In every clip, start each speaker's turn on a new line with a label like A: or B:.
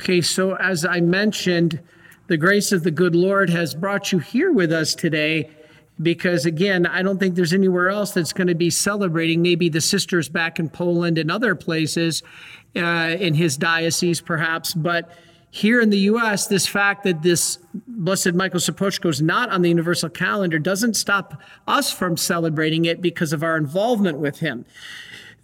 A: Okay, so as I mentioned, the grace of the good Lord has brought you here with us today because, again, I don't think there's anywhere else that's going to be celebrating. Maybe the sisters back in Poland and other places uh, in his diocese, perhaps, but here in the US, this fact that this Blessed Michael Sopoćko is not on the universal calendar doesn't stop us from celebrating it because of our involvement with him.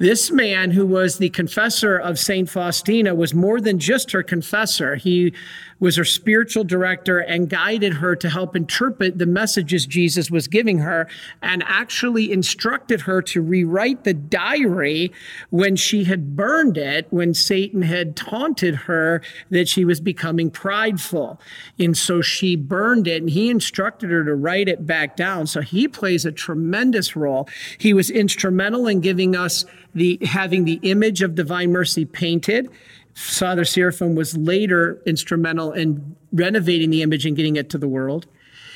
A: This man, who was the confessor of St. Faustina, was more than just her confessor. He was her spiritual director and guided her to help interpret the messages Jesus was giving her and actually instructed her to rewrite the diary when she had burned it, when Satan had taunted her that she was becoming prideful. And so she burned it and he instructed her to write it back down. So he plays a tremendous role. He was instrumental in giving us the having the image of divine mercy painted. Father Seraphim was later instrumental in renovating the image and getting it to the world.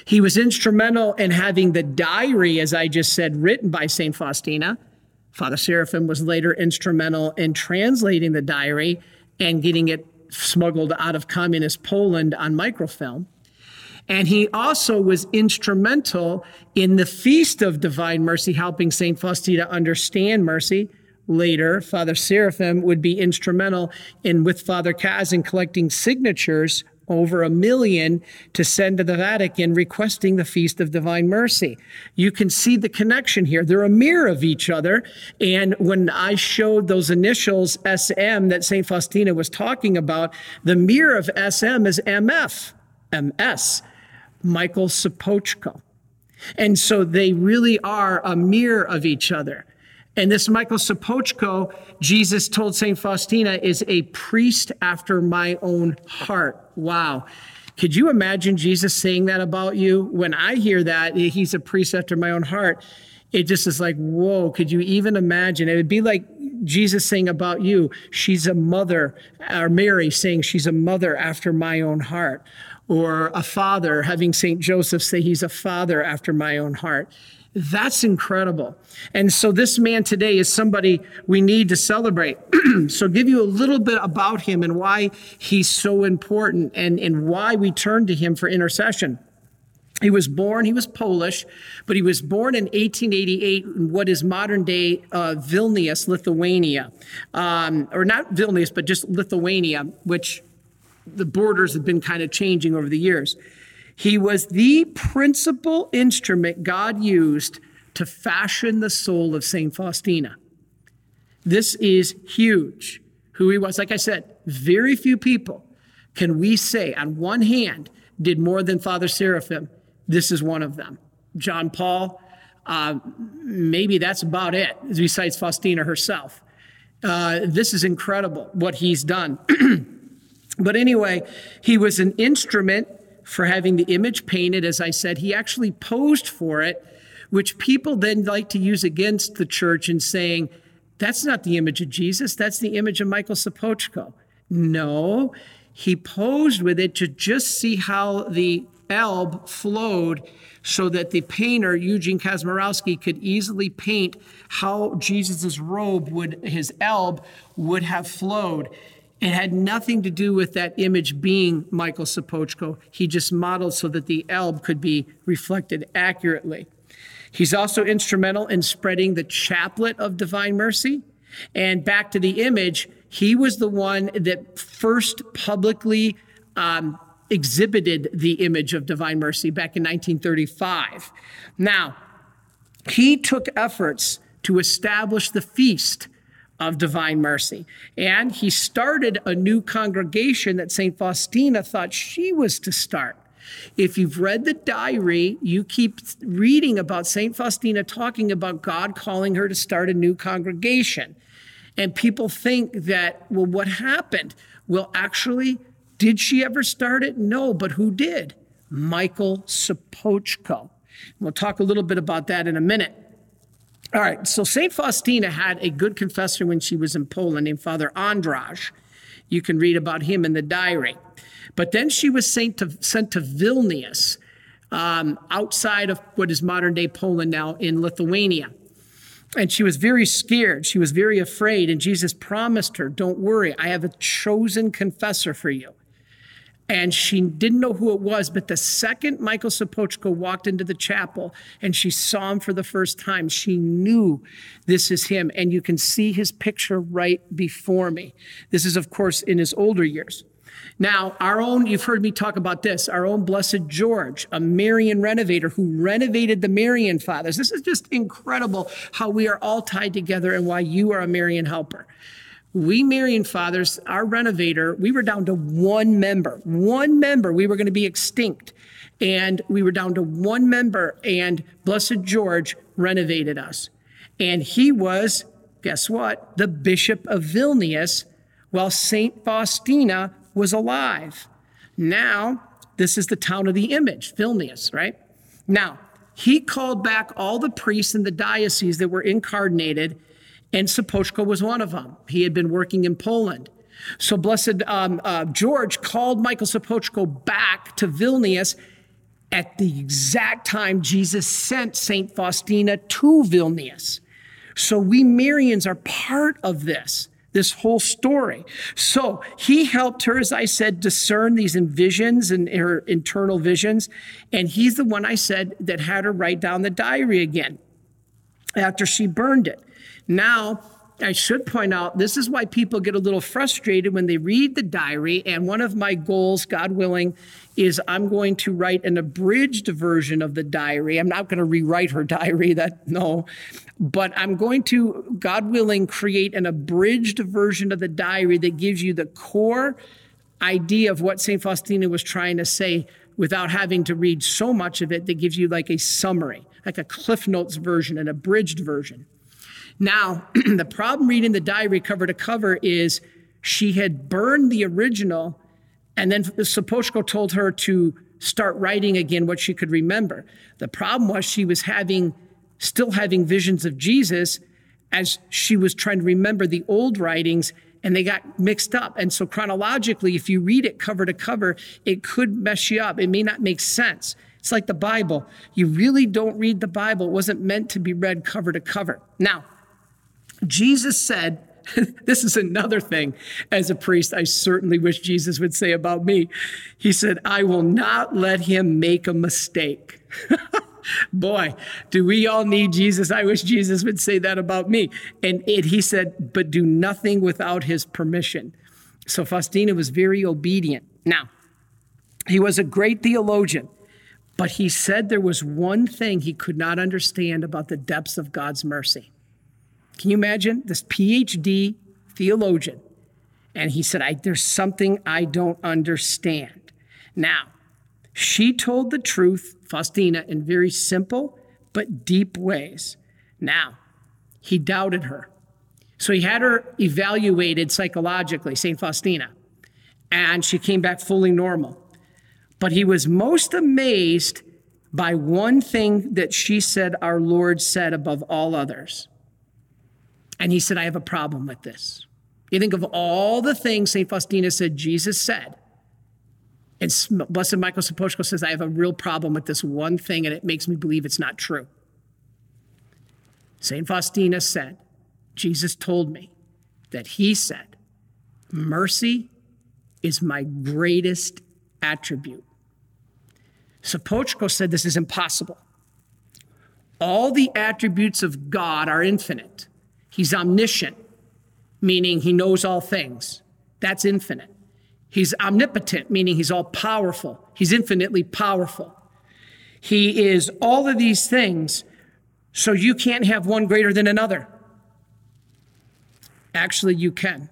A: He was instrumental in having the diary, as I just said, written by St. Faustina. Father Seraphim was later instrumental in translating the diary and getting it smuggled out of communist Poland on microfilm. And he also was instrumental in the Feast of Divine Mercy, helping St. Faustina understand mercy later, Father Seraphim would be instrumental in, with Father Kazan, collecting signatures over a million to send to the Vatican requesting the Feast of Divine Mercy. You can see the connection here. They're a mirror of each other. And when I showed those initials SM that St. Faustina was talking about, the mirror of SM is MF, MS, Michael Sopoćko. And so they really are a mirror of each other. And this Michael Sopoćko, Jesus told St. Faustina, is a priest after my own heart. Wow. Could you imagine Jesus saying that about you? When I hear that, he's a priest after my own heart, it just is like, whoa, could you even imagine? It would be like Jesus saying about you, she's a mother, or Mary saying she's a mother after my own heart, or a father having St. Joseph say he's a father after my own heart. That's incredible. And so this man today is somebody we need to celebrate. so give you a little bit about him and why he's so important and, and why we turn to him for intercession. He was born, he was Polish, but he was born in 1888 in what is modern day uh, Vilnius, Lithuania. Um, or not Vilnius, but just Lithuania, which the borders have been kind of changing over the years. He was the principal instrument God used to fashion the soul of St. Faustina. This is huge. Who he was, like I said, very few people can we say on one hand did more than Father Seraphim. This is one of them. John Paul, uh, maybe that's about it, besides Faustina herself. Uh, this is incredible what he's done. but anyway, he was an instrument for having the image painted. As I said, he actually posed for it, which people then like to use against the church and saying, that's not the image of Jesus, that's the image of Michael Sopoćko. No, he posed with it to just see how the alb flowed so that the painter, Eugene Kazimirowski, could easily paint how Jesus' robe would, his alb, would have flowed. It had nothing to do with that image being Michael Sopoćko. He just modeled so that the alb could be reflected accurately. He's also instrumental in spreading the chaplet of divine mercy. And back to the image, he was the one that first publicly um, exhibited the image of divine mercy back in 1935. Now, he took efforts to establish the feast of divine mercy. And he started a new congregation that St. Faustina thought she was to start. If you've read the diary, you keep reading about St. Faustina talking about God calling her to start a new congregation. And people think that, well, what happened? Well, actually, did she ever start it? No, but who did? Michael Sopoćko. We'll talk a little bit about that in a minute. All right, so St. Faustina had a good confessor when she was in Poland named Father Andrasz. You can read about him in the diary. But then she was sent to, sent to Vilnius, um, outside of what is modern day Poland now in Lithuania. And she was very scared. She was very afraid. And Jesus promised her, Don't worry, I have a chosen confessor for you. And she didn't know who it was, but the second Michael Sopoćko walked into the chapel and she saw him for the first time, she knew this is him. And you can see his picture right before me. This is, of course, in his older years. Now, our own, you've heard me talk about this, our own Blessed George, a Marian renovator who renovated the Marian fathers. This is just incredible how we are all tied together and why you are a Marian helper. We Marian fathers, our renovator, we were down to one member, one member. We were going to be extinct. And we were down to one member, and Blessed George renovated us. And he was, guess what? The Bishop of Vilnius, while St. Faustina was alive. Now, this is the town of the image, Vilnius, right? Now, he called back all the priests in the diocese that were incarnated, and Sopoćko was one of them. He had been working in Poland. So, Blessed um, uh, George called Michael Sopoćko back to Vilnius at the exact time Jesus sent St. Faustina to Vilnius. So, we Marians are part of this this whole story. So he helped her, as I said, discern these visions and her internal visions. And he's the one I said that had her write down the diary again after she burned it. Now, I should point out this is why people get a little frustrated when they read the diary. And one of my goals, God willing, is I'm going to write an abridged version of the diary. I'm not going to rewrite her diary, that no, but I'm going to, God willing, create an abridged version of the diary that gives you the core idea of what St. Faustina was trying to say without having to read so much of it that gives you like a summary, like a Cliff Notes version, an abridged version. Now, the problem reading the diary cover to cover is she had burned the original, and then Sopoćko told her to start writing again what she could remember. The problem was she was having, still having visions of Jesus as she was trying to remember the old writings and they got mixed up. And so chronologically, if you read it cover to cover, it could mess you up. It may not make sense. It's like the Bible. You really don't read the Bible. It wasn't meant to be read cover to cover. Now, Jesus said, this is another thing as a priest I certainly wish Jesus would say about me. He said, I will not let him make a mistake. Boy, do we all need Jesus? I wish Jesus would say that about me. And it, he said, but do nothing without his permission. So Faustina was very obedient. Now, he was a great theologian, but he said there was one thing he could not understand about the depths of God's mercy. Can you imagine this PhD theologian? And he said, There's something I don't understand. Now, she told the truth, Faustina, in very simple but deep ways. Now, he doubted her. So he had her evaluated psychologically, St. Faustina, and she came back fully normal. But he was most amazed by one thing that she said our Lord said above all others. And he said, I have a problem with this. You think of all the things St. Faustina said Jesus said. And Blessed Michael Sopoćko says, I have a real problem with this one thing, and it makes me believe it's not true. St. Faustina said, Jesus told me that he said, mercy is my greatest attribute. Sopoćko said this is impossible. All the attributes of God are infinite. He's omniscient, meaning he knows all things. That's infinite. He's omnipotent, meaning he's all powerful. He's infinitely powerful. He is all of these things, so you can't have one greater than another. Actually, you can.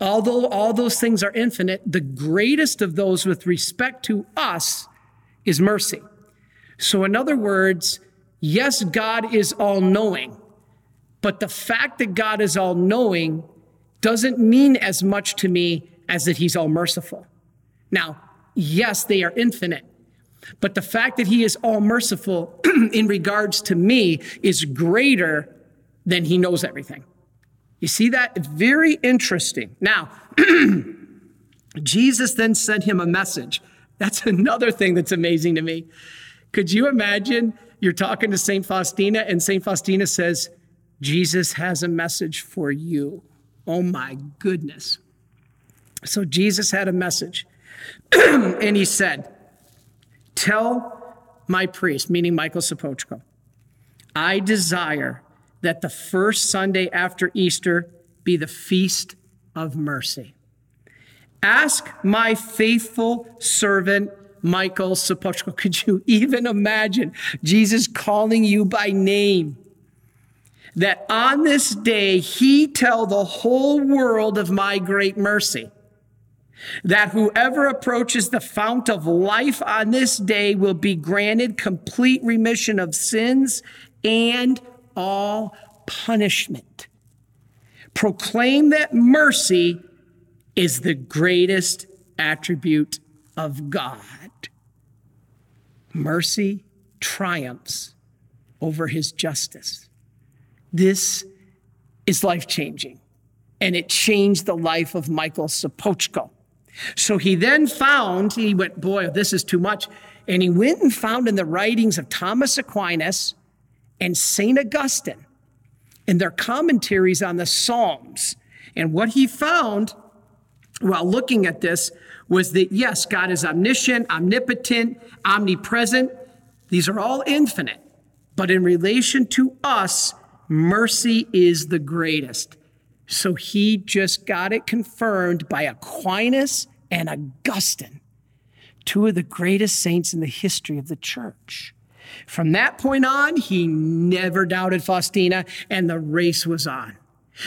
A: Although all those things are infinite, the greatest of those with respect to us is mercy. So, in other words, yes, God is all knowing. But the fact that God is all knowing doesn't mean as much to me as that he's all merciful. Now, yes, they are infinite. But the fact that he is all merciful in regards to me is greater than he knows everything. You see that? It's very interesting. Now, Jesus then sent him a message. That's another thing that's amazing to me. Could you imagine you're talking to St. Faustina, and St. Faustina says, Jesus has a message for you. Oh my goodness. So Jesus had a message, and he said, Tell my priest, meaning Michael Sopoćko, I desire that the first Sunday after Easter be the feast of mercy. Ask my faithful servant, Michael Sopoćko. Could you even imagine Jesus calling you by name? That on this day he tell the whole world of my great mercy. That whoever approaches the fount of life on this day will be granted complete remission of sins and all punishment. Proclaim that mercy is the greatest attribute of God. Mercy triumphs over his justice. This is life changing, and it changed the life of Michael Sopoćko. So he then found, he went, Boy, this is too much. And he went and found in the writings of Thomas Aquinas and St. Augustine in their commentaries on the Psalms. And what he found while looking at this was that yes, God is omniscient, omnipotent, omnipresent. These are all infinite. But in relation to us, mercy is the greatest. So he just got it confirmed by Aquinas and Augustine, two of the greatest saints in the history of the church. From that point on, he never doubted Faustina, and the race was on.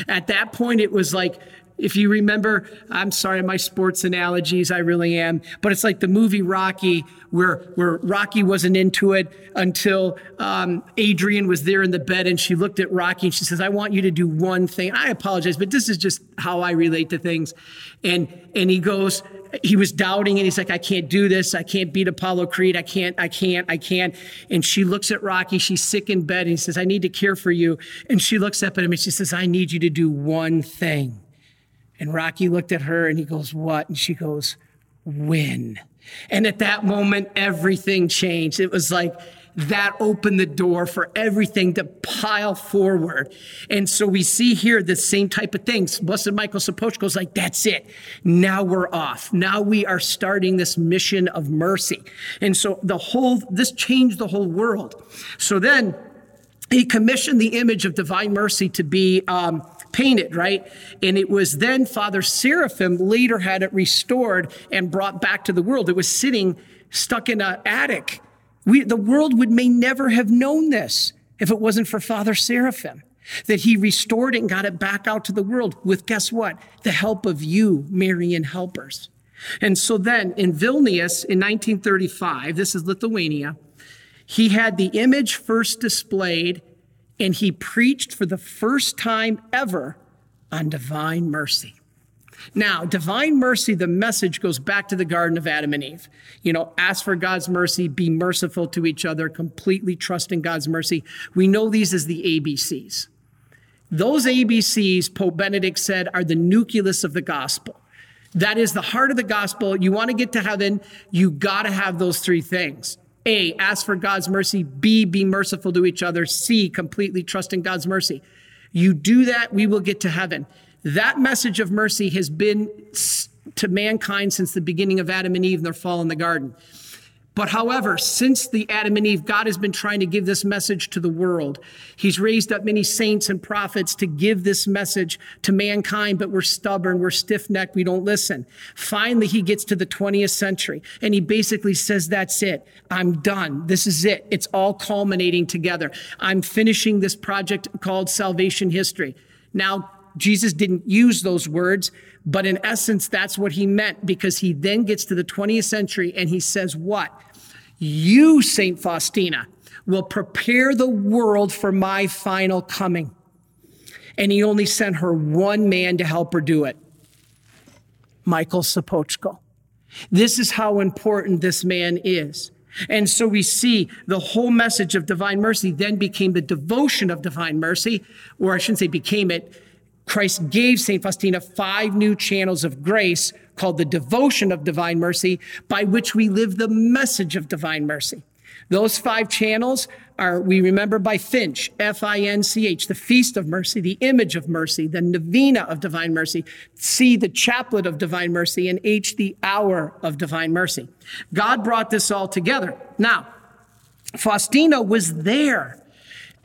A: At that point, it was like if you remember, I'm sorry, my sports analogies, I really am, but it's like the movie Rocky, where where Rocky wasn't into it until um, Adrian was there in the bed, and she looked at Rocky and she says, "I want you to do one thing." I apologize, but this is just how I relate to things. And and he goes, he was doubting, and he's like, "I can't do this. I can't beat Apollo Creed. I can't. I can't. I can't." And she looks at Rocky. She's sick in bed, and he says, "I need to care for you." And she looks up at him and she says, "I need you to do one thing." And Rocky looked at her and he goes, What? And she goes, Win. And at that moment, everything changed. It was like that opened the door for everything to pile forward. And so we see here the same type of things. Blessed Michael Sopoćko's like, that's it. Now we're off. Now we are starting this mission of mercy. And so the whole, this changed the whole world. So then he commissioned the image of divine mercy to be, um, painted, right? And it was then Father Seraphim later had it restored and brought back to the world. It was sitting stuck in an attic. We, the world would may never have known this if it wasn't for Father Seraphim. That he restored it and got it back out to the world with guess what? The help of you, Marian helpers. And so then in Vilnius in 1935, this is Lithuania, he had the image first displayed and he preached for the first time ever on divine mercy. Now, divine mercy, the message goes back to the Garden of Adam and Eve. You know, ask for God's mercy, be merciful to each other, completely trust in God's mercy. We know these as the ABCs. Those ABCs, Pope Benedict said, are the nucleus of the gospel. That is the heart of the gospel. You want to get to heaven, you got to have those three things. A, ask for God's mercy. B, be merciful to each other. C, completely trust in God's mercy. You do that, we will get to heaven. That message of mercy has been to mankind since the beginning of Adam and Eve and their fall in the garden. But however, since the Adam and Eve, God has been trying to give this message to the world. He's raised up many saints and prophets to give this message to mankind, but we're stubborn, we're stiff necked, we don't listen. Finally, he gets to the 20th century and he basically says, That's it. I'm done. This is it. It's all culminating together. I'm finishing this project called Salvation History. Now, Jesus didn't use those words, but in essence, that's what he meant because he then gets to the 20th century and he says, What? You, St. Faustina, will prepare the world for my final coming. And he only sent her one man to help her do it Michael Sopoćko. This is how important this man is. And so we see the whole message of divine mercy then became the devotion of divine mercy, or I shouldn't say became it. Christ gave St. Faustina five new channels of grace called the devotion of divine mercy, by which we live the message of divine mercy. Those five channels are, we remember by Finch, F-I-N-C-H, the Feast of Mercy, the Image of Mercy, the Novena of Divine Mercy, C, the Chaplet of Divine Mercy, and H, the Hour of Divine Mercy. God brought this all together. Now, Faustina was there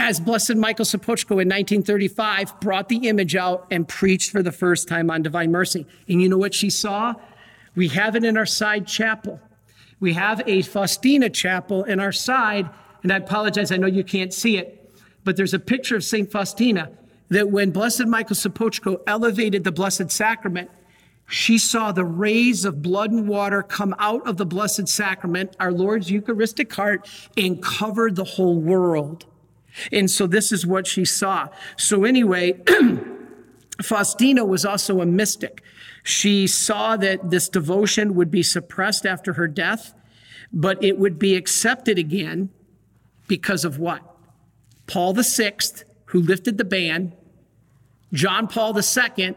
A: as Blessed Michael Sopoćko in 1935 brought the image out and preached for the first time on Divine Mercy. And you know what she saw? We have it in our side chapel. We have a Faustina chapel in our side, and I apologize, I know you can't see it, but there's a picture of St. Faustina that when Blessed Michael Sopoćko elevated the Blessed Sacrament, she saw the rays of blood and water come out of the Blessed Sacrament, our Lord's Eucharistic heart, and covered the whole world. And so this is what she saw. So, anyway, Faustina was also a mystic. She saw that this devotion would be suppressed after her death, but it would be accepted again because of what? Paul VI, who lifted the ban, John Paul II.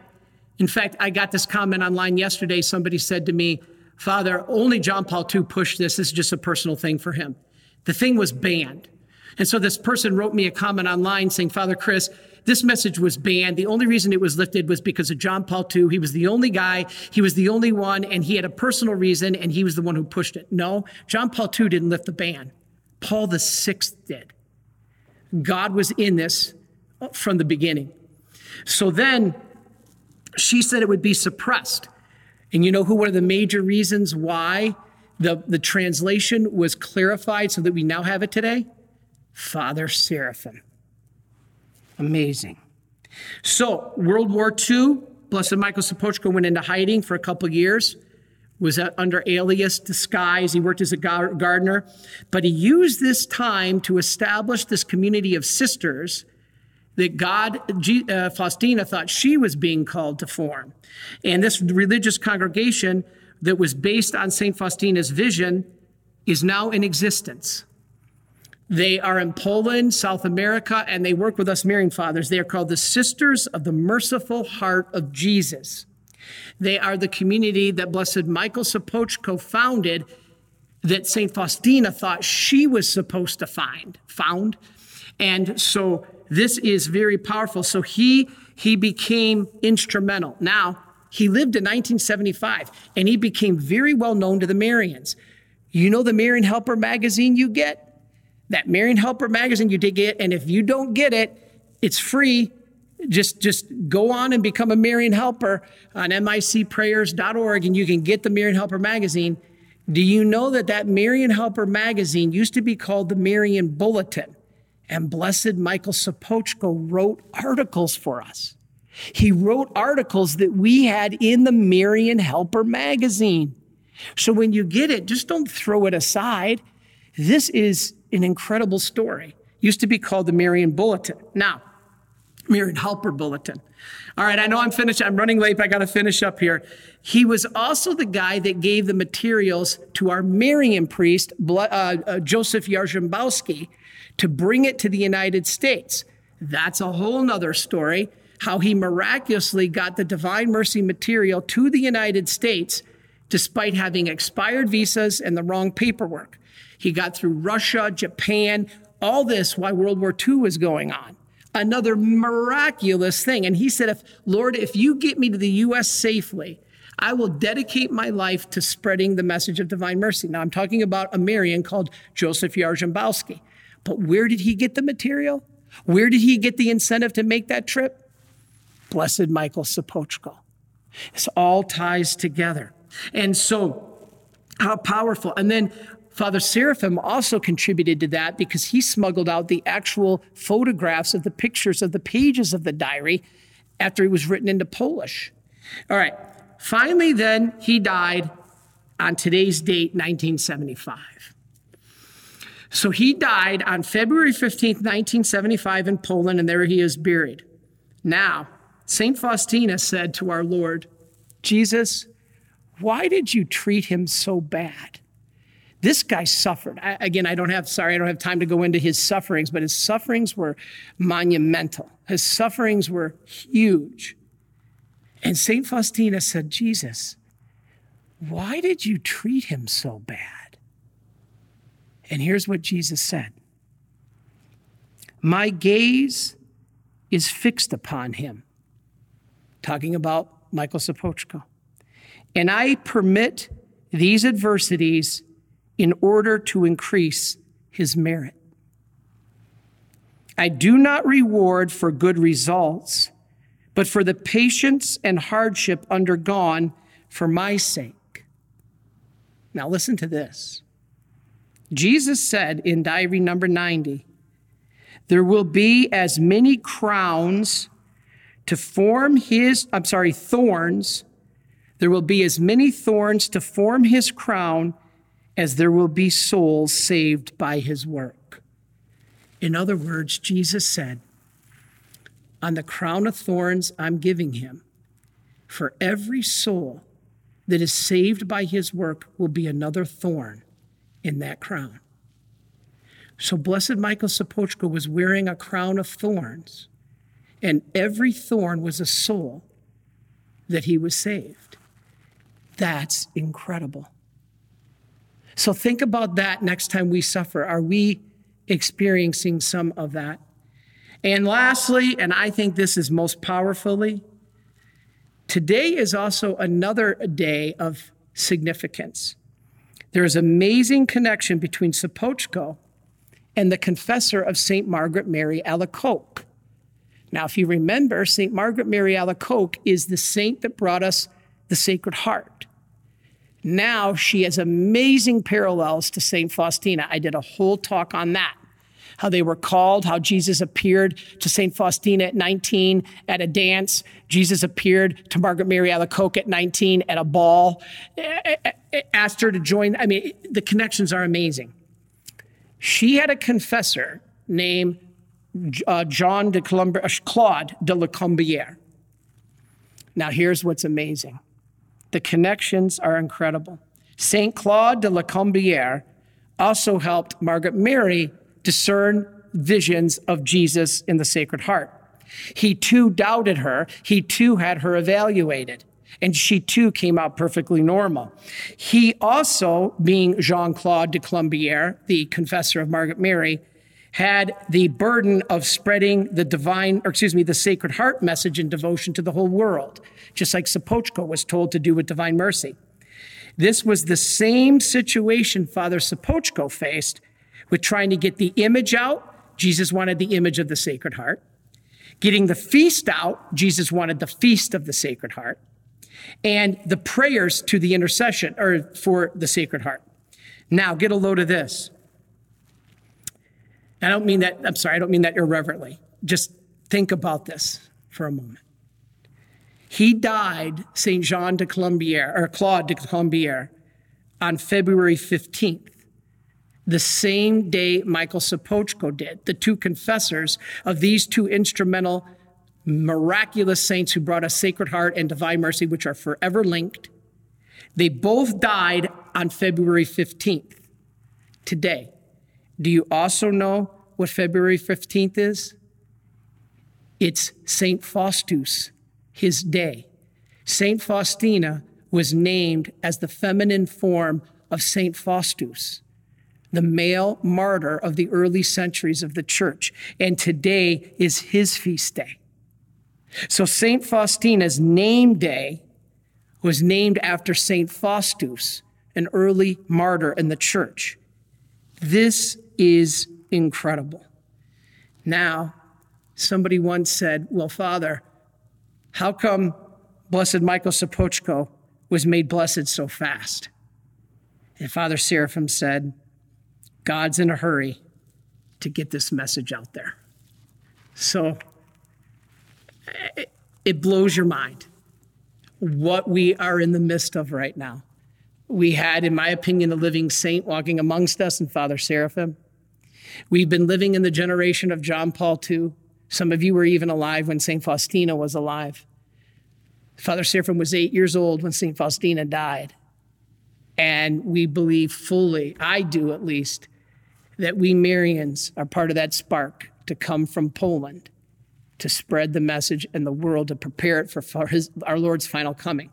A: In fact, I got this comment online yesterday. Somebody said to me, Father, only John Paul II pushed this. This is just a personal thing for him. The thing was banned. And so this person wrote me a comment online saying, Father Chris, this message was banned. The only reason it was lifted was because of John Paul II. He was the only guy, he was the only one, and he had a personal reason, and he was the one who pushed it. No, John Paul II didn't lift the ban. Paul VI did. God was in this from the beginning. So then she said it would be suppressed. And you know who of the major reasons why the, the translation was clarified so that we now have it today? Father Seraphim. Amazing. So, World War II, Blessed Michael Sopoćko went into hiding for a couple years, was under alias disguise. He worked as a gardener, but he used this time to establish this community of sisters that God, uh, Faustina thought she was being called to form. And this religious congregation that was based on St. Faustina's vision is now in existence. They are in Poland, South America, and they work with us Marian Fathers. They are called the Sisters of the Merciful Heart of Jesus. They are the community that Blessed Michael Sopoćko founded that St. Faustina thought she was supposed to find, found. And so this is very powerful. So he, he became instrumental. Now, he lived in 1975 and he became very well known to the Marians. You know the Marian Helper magazine you get? That Marian Helper magazine you did get, and if you don't get it, it's free. Just, just go on and become a Marian Helper on micprayers.org, and you can get the Marian Helper magazine. Do you know that that Marian Helper magazine used to be called the Marian Bulletin? And Blessed Michael Sopoćko wrote articles for us. He wrote articles that we had in the Marian Helper magazine. So when you get it, just don't throw it aside. This is an incredible story. Used to be called the Marian Bulletin. Now, Marian Helper Bulletin. All right, I know I'm finished. I'm running late, but I got to finish up here. He was also the guy that gave the materials to our Marian priest, uh, uh, Joseph Jarzembowski, to bring it to the United States. That's a whole nother story. How he miraculously got the Divine Mercy material to the United States despite having expired visas and the wrong paperwork. He got through Russia, Japan, all this while World War II was going on. Another miraculous thing. And he said, if, Lord, if you get me to the U.S. safely, I will dedicate my life to spreading the message of divine mercy. Now, I'm talking about a Marian called Joseph Jarzembowski. But where did he get the material? Where did he get the incentive to make that trip? Blessed Michael Sopoćko. This all ties together. And so, how powerful. And then Father Seraphim also contributed to that because he smuggled out the actual photographs of the pictures of the pages of the diary after it was written into Polish. All right. Finally, then, he died on today's date, 1975. So he died on February 15th, 1975, in Poland, and there he is buried. Now, St. Faustina said to our Lord, Jesus, why did you treat him so bad? This guy suffered. I, again, I don't have, sorry, I don't have time to go into his sufferings, but his sufferings were monumental. His sufferings were huge. And St. Faustina said, Jesus, why did you treat him so bad? And here's what Jesus said My gaze is fixed upon him, talking about Michael Sopoćko. And I permit these adversities in order to increase his merit. I do not reward for good results, but for the patience and hardship undergone for my sake. Now, listen to this. Jesus said in diary number 90 there will be as many crowns to form his, I'm sorry, thorns. There will be as many thorns to form his crown as there will be souls saved by his work. In other words, Jesus said, On the crown of thorns I'm giving him, for every soul that is saved by his work will be another thorn in that crown. So Blessed Michael Sopoćko was wearing a crown of thorns, and every thorn was a soul that he was saved. That's incredible. So think about that next time we suffer. Are we experiencing some of that? And lastly, and I think this is most powerfully, today is also another day of significance. There is amazing connection between Sopoćko and the confessor of St. Margaret Mary Alacoque. Now, if you remember, St. Margaret Mary Alacoque is the saint that brought us the Sacred Heart. Now she has amazing parallels to St. Faustina. I did a whole talk on that. How they were called, how Jesus appeared to St. Faustina at 19 at a dance. Jesus appeared to Margaret Mary Alacoque at 19 at a ball, asked her to join. I mean, the connections are amazing. She had a confessor named uh, John de Colombier, uh, Claude de la Colombière. Now, here's what's amazing the connections are incredible. St. Claude de la Colombière also helped Margaret Mary discern visions of Jesus in the Sacred Heart. He too doubted her, he too had her evaluated and she too came out perfectly normal. He also, being Jean Claude de Colombière, the confessor of Margaret Mary, had the burden of spreading the divine, or excuse me, the Sacred Heart message and devotion to the whole world, just like Sopoćko was told to do with Divine Mercy. This was the same situation Father Sopoćko faced with trying to get the image out. Jesus wanted the image of the Sacred Heart. Getting the feast out, Jesus wanted the feast of the Sacred Heart and the prayers to the intercession or for the Sacred Heart. Now, get a load of this. I don't mean that, I'm sorry, I don't mean that irreverently. Just think about this for a moment. He died, St. Jean de Colombière, or Claude de Colombière, on February 15th, the same day Michael Sopoćko did. The two confessors of these two instrumental miraculous saints who brought us Sacred Heart and Divine Mercy, which are forever linked. They both died on February 15th, today. Do you also know what February 15th is? It's St. Faustus, his day. St. Faustina was named as the feminine form of St. Faustus, the male martyr of the early centuries of the church. And today is his feast day. So St. Faustina's name day was named after St. Faustus, an early martyr in the church. This is incredible. Now, somebody once said, Well, Father, how come Blessed Michael Sopoćko was made blessed so fast? And Father Seraphim said, God's in a hurry to get this message out there. So it blows your mind what we are in the midst of right now. We had, in my opinion, a living saint walking amongst us in Father Seraphim. We've been living in the generation of John Paul II. Some of you were even alive when St. Faustina was alive. Father Seraphim was eight years old when St. Faustina died. And we believe fully, I do at least, that we Marians are part of that spark to come from Poland to spread the message in the world to prepare it for, his, our Lord's final coming,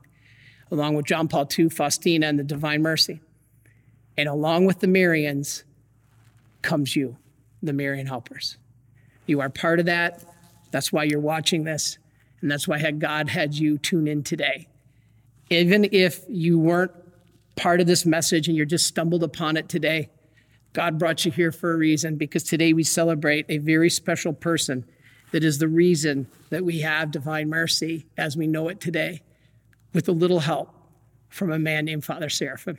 A: along with John Paul II, Faustina, and the Divine Mercy. And along with the Marians, comes you, the Marian helpers. You are part of that. That's why you're watching this. And that's why God had you tune in today. Even if you weren't part of this message and you're just stumbled upon it today, God brought you here for a reason because today we celebrate a very special person that is the reason that we have divine mercy as we know it today, with a little help from a man named Father Seraphim.